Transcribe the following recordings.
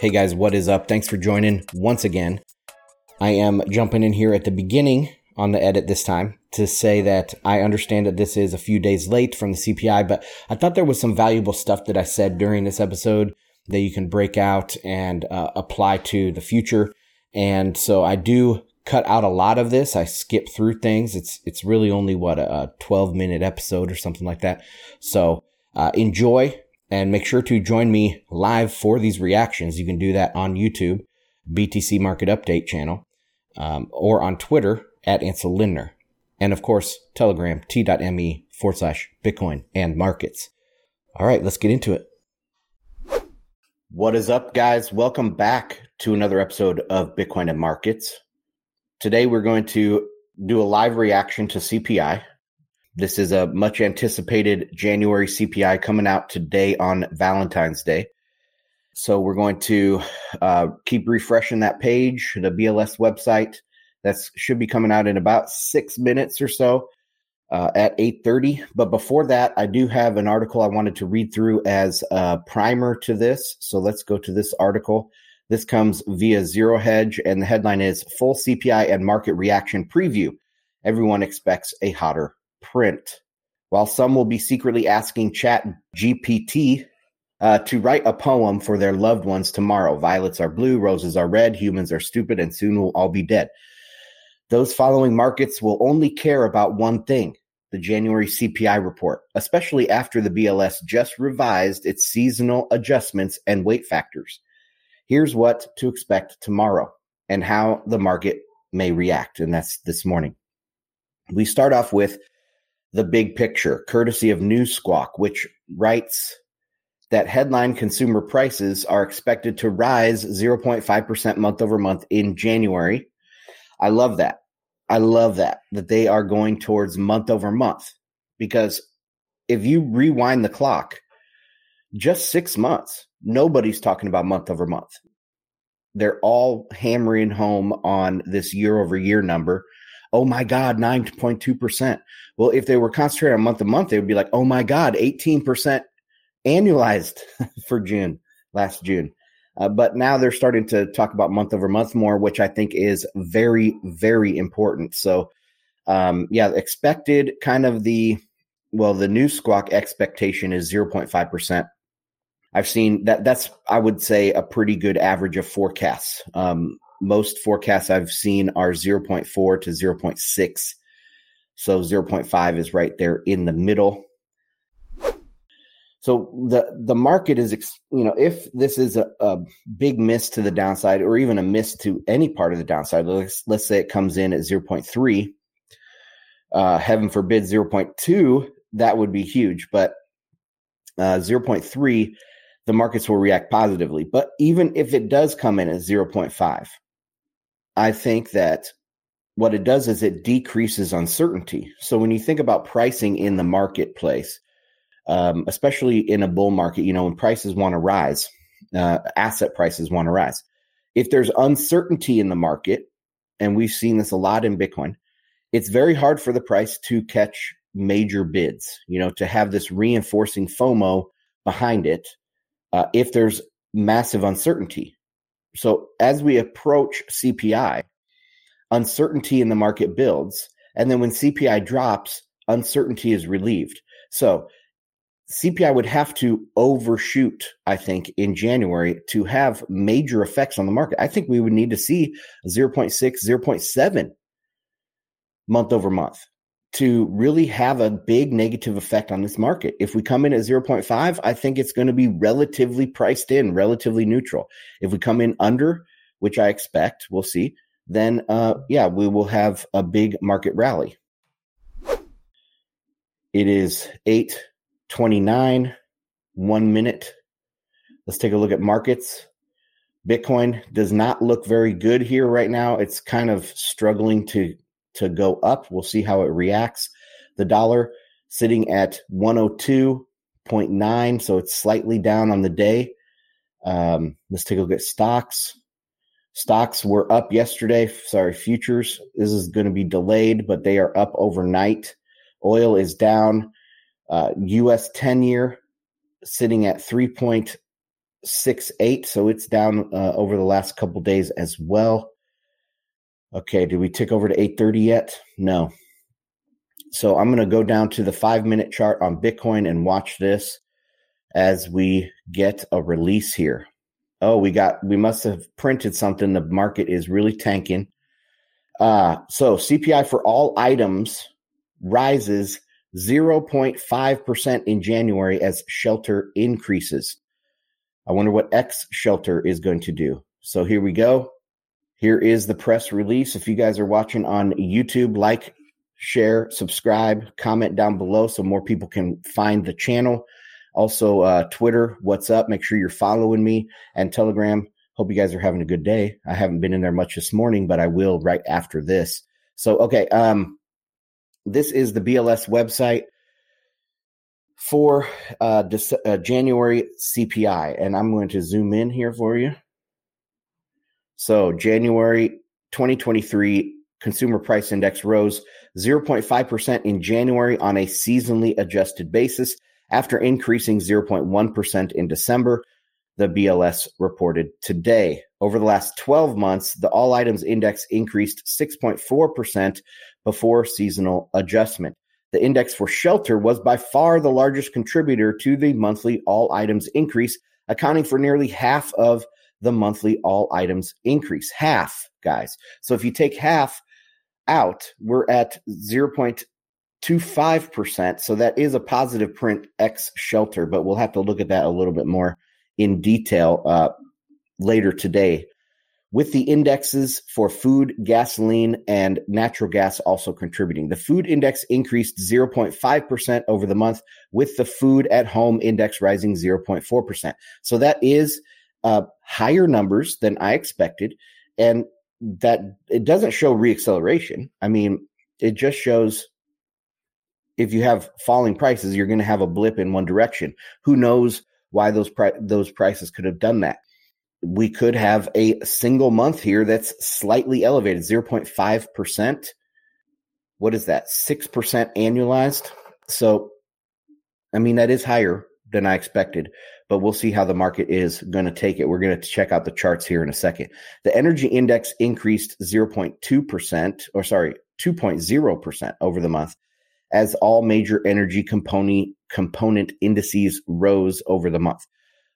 Hey guys, what is up? Thanks for joining once again. I am jumping in here at the beginning on the edit this time to say that I understand that this is a few days late from the CPI, but I thought there was some valuable stuff that I said during this episode that you can break out and uh, apply to the future. And so I do cut out a lot of this. I skip through things. It's it's really only what a 12 minute episode or something like that. So uh, enjoy and make sure to join me live for these reactions. You can do that on YouTube, BTC Market Update channel, um, or on Twitter at Ansel Lindner. And of course, Telegram, t.me forward slash Bitcoin and markets. All right, let's get into it. What is up, guys? Welcome back to another episode of Bitcoin and markets. Today, we're going to do a live reaction to CPI. This is a much anticipated January CPI coming out today on Valentine's Day. So we're going to uh, keep refreshing that page, the BLS website. That should be coming out in about six minutes or so uh, at 8.30. But before that, I do have an article I wanted to read through as a primer to this. So let's go to this article. This comes via Zero Hedge, and the headline is Full CPI and Market Reaction Preview. Everyone expects a hotter print. While some will be secretly asking Chat GPT uh, to write a poem for their loved ones tomorrow. Violets are blue, roses are red, humans are stupid, and soon we'll all be dead. Those following markets will only care about one thing the January CPI report, especially after the BLS just revised its seasonal adjustments and weight factors. Here's what to expect tomorrow and how the market may react. And that's this morning. We start off with the big picture, courtesy of Newsquawk, which writes that headline consumer prices are expected to rise 0.5% month over month in January. I love that. I love that, that they are going towards month over month because if you rewind the clock, just six months, nobody's talking about month over month. They're all hammering home on this year over year number oh my God, 9.2%. Well, if they were concentrated on month to month, they would be like, oh my God, 18% annualized for June, last June. Uh, but now they're starting to talk about month over month more, which I think is very, very important. So, um, yeah, expected kind of the, well, the Newsquawk expectation is 0.5%. I've seen that that's, I would say, a pretty good average of forecasts. Um, most forecasts I've seen are 0.4 to 0.6. So 0.5 is right there in the middle. So the the market is, you know, if this is a, a big miss to the downside, or even a miss to any part of the downside, let's let's say it comes in at 0.3, uh, heaven forbid 0.2, that would be huge. But uh, 0.3, the markets will react positively. But even if it does come in at 0.5, I think that what it does is it decreases uncertainty. So when you think about pricing in the marketplace, um, especially in a bull market, you know, when prices want to rise, uh, asset prices want to rise. If there's uncertainty in the market, and we've seen this a lot in Bitcoin, it's very hard for the price to catch major bids, you know, to have this reinforcing FOMO behind it uh, if there's massive uncertainty. So as we approach CPI, uncertainty in the market builds. And then when CPI drops, uncertainty is relieved. So CPI would have to overshoot, I think, in January to have major effects on the market. I think we would need to see 0.6, 0.7 month over month to really have a big negative effect on this market. If we come in at 0.5, I think it's going to be relatively priced in, relatively neutral. If we come in under, which I expect, we'll see, then uh, yeah, we will have a big market rally. It is 829, one minute. Let's take a look at markets. Bitcoin does not look very good here right now. It's kind of struggling to to go up. We'll see how it reacts. The dollar sitting at 102.9, so it's slightly down on the day. Um, let's take a look at stocks. Stocks were up yesterday. Sorry, futures. This is going to be delayed, but they are up overnight. Oil is down. Uh, U.S. 10 year sitting at 3.68. So it's down uh, over the last couple days as well. Okay, did we tick over to 830 yet? No. So I'm going to go down to the five minute chart on Bitcoin and watch this as we get a release here. Oh, we got, we must have printed something. The market is really tanking. Uh, so CPI for all items rises 0.5% in January as shelter increases. I wonder what X shelter is going to do. So here we go. Here is the press release. If you guys are watching on YouTube, like, share, subscribe, comment down below so more people can find the channel. Also, uh, Twitter, what's up? Make sure you're following me and Telegram. Hope you guys are having a good day. I haven't been in there much this morning, but I will right after this. So, okay. Um, this is the BLS website for uh, uh, January CPI, and I'm going to zoom in here for you. So, January 2023 consumer price index rose 0.5% in January on a seasonally adjusted basis after increasing 0.1% in December, the BLS reported today. Over the last 12 months, the all items index increased 6.4% before seasonal adjustment. The index for shelter was by far the largest contributor to the monthly all items increase, accounting for nearly half of the monthly all items increase. Half, guys. So if you take half out, we're at 0.25%. So that is a positive print X shelter, but we'll have to look at that a little bit more in detail uh, later today. With the indexes for food, gasoline, and natural gas also contributing. The food index increased 0.5% over the month, with the food at home index rising 0.4%. So that is uh, higher numbers than I expected. And that it doesn't show reacceleration. I mean, it just shows if you have falling prices, you're going to have a blip in one direction. Who knows why those pri- those prices could have done that? We could have a single month here that's slightly elevated, 0.5%. What is that? 6% annualized. So, I mean, that is higher than I expected, but we'll see how the market is going to take it. We're going to check out the charts here in a second. The energy index increased 0.2%, or sorry, 2.0% over the month as all major energy component component indices rose over the month.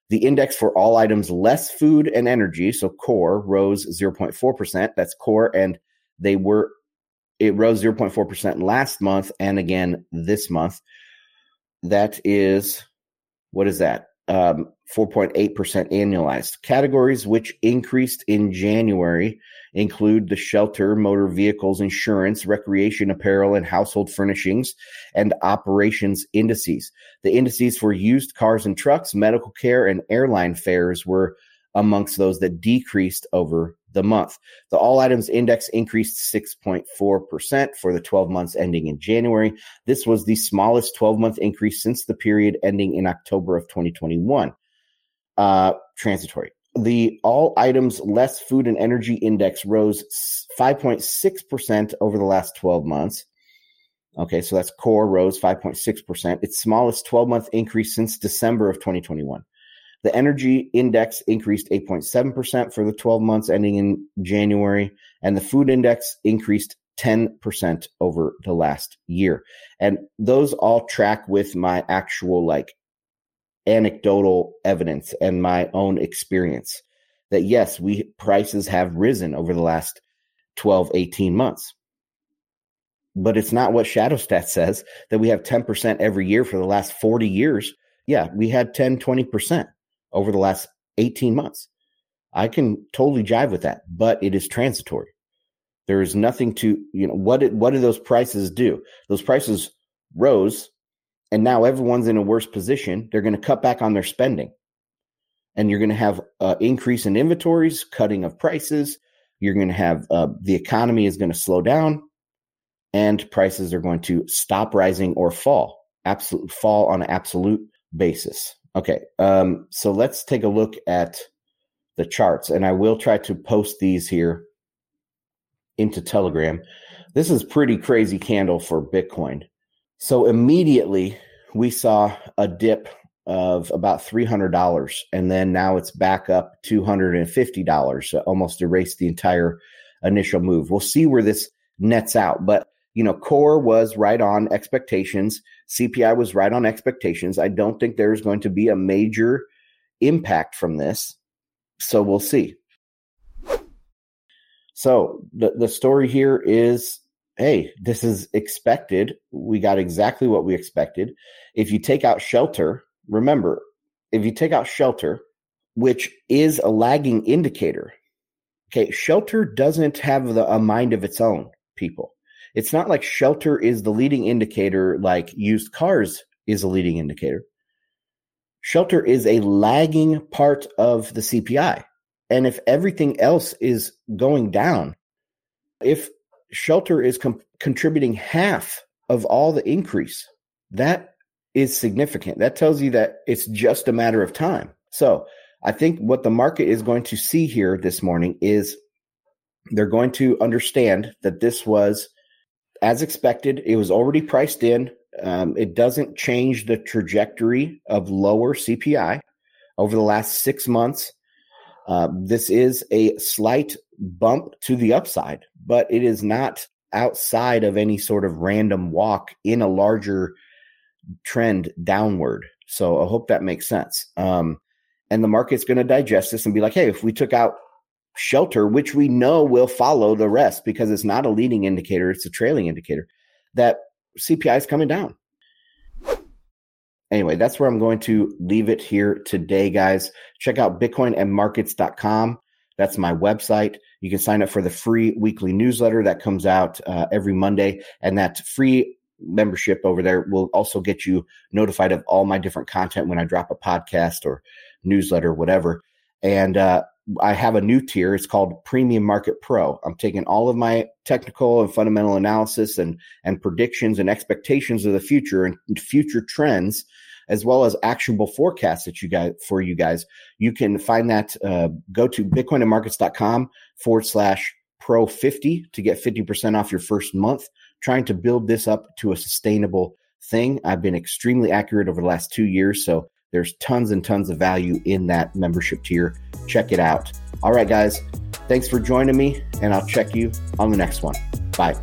The index for all items less food and energy, so core, rose 0.4%. That's core, and they were it rose 0.4% last month and again this month. That is what is that? Um, 4.8% annualized. Categories which increased in January include the shelter, motor vehicles, insurance, recreation apparel, and household furnishings, and operations indices. The indices for used cars and trucks, medical care, and airline fares were amongst those that decreased over the month. The all items index increased 6.4% for the 12 months ending in January. This was the smallest 12 month increase since the period ending in October of 2021. Uh, transitory. The all items less food and energy index rose 5.6% over the last 12 months. Okay, so that's core rose 5.6%, its smallest 12 month increase since December of 2021. The energy index increased 8.7% for the 12 months ending in January, and the food index increased 10% over the last year. And those all track with my actual like anecdotal evidence and my own experience that yes, we prices have risen over the last 12, 18 months. But it's not what ShadowStat says that we have 10% every year for the last 40 years. Yeah, we had 10, 20% over the last 18 months. I can totally jive with that, but it is transitory. There is nothing to, you know, what did, what do those prices do? Those prices rose and now everyone's in a worse position. They're going to cut back on their spending. And you're going to have uh, increase in inventories, cutting of prices. You're going to have uh, the economy is going to slow down and prices are going to stop rising or fall, absolute fall on an absolute basis. Okay, um, so let's take a look at the charts, and I will try to post these here into Telegram. This is pretty crazy candle for Bitcoin. So immediately we saw a dip of about $300 and then now it's back up $250 almost erased the entire initial move we'll see where this nets out but you know core was right on expectations cpi was right on expectations i don't think there's going to be a major impact from this so we'll see so the, the story here is hey, this is expected. We got exactly what we expected. If you take out shelter, remember, if you take out shelter, which is a lagging indicator, okay, shelter doesn't have the, a mind of its own, people. It's not like shelter is the leading indicator, like used cars is a leading indicator. Shelter is a lagging part of the CPI. And if everything else is going down, if shelter is com- contributing half of all the increase. That is significant. That tells you that it's just a matter of time. So I think what the market is going to see here this morning is they're going to understand that this was as expected. It was already priced in. Um, it doesn't change the trajectory of lower CPI over the last six months. Uh, this is a slight bump to the upside, but it is not outside of any sort of random walk in a larger trend downward. So I hope that makes sense. Um, and the market's going to digest this and be like, hey, if we took out shelter, which we know will follow the rest because it's not a leading indicator, it's a trailing indicator, that CPI is coming down. Anyway, that's where I'm going to leave it here today, guys. Check out bitcoinandmarkets.com. That's my website. You can sign up for the free weekly newsletter that comes out uh, every Monday. And that free membership over there will also get you notified of all my different content when I drop a podcast or newsletter, whatever. And uh, I have a new tier. It's called Premium Market Pro. I'm taking all of my technical and fundamental analysis and and predictions and expectations of the future and future trends, as well as actionable forecasts that you guys for you guys. You can find that. Uh, go to bitcoinandmarkets.com forward slash pro 50 to get 50% off your first month. Trying to build this up to a sustainable thing. I've been extremely accurate over the last two years, so there's tons and tons of value in that membership tier. Check it out. All right, guys. Thanks for joining me, and I'll check you on the next one. Bye.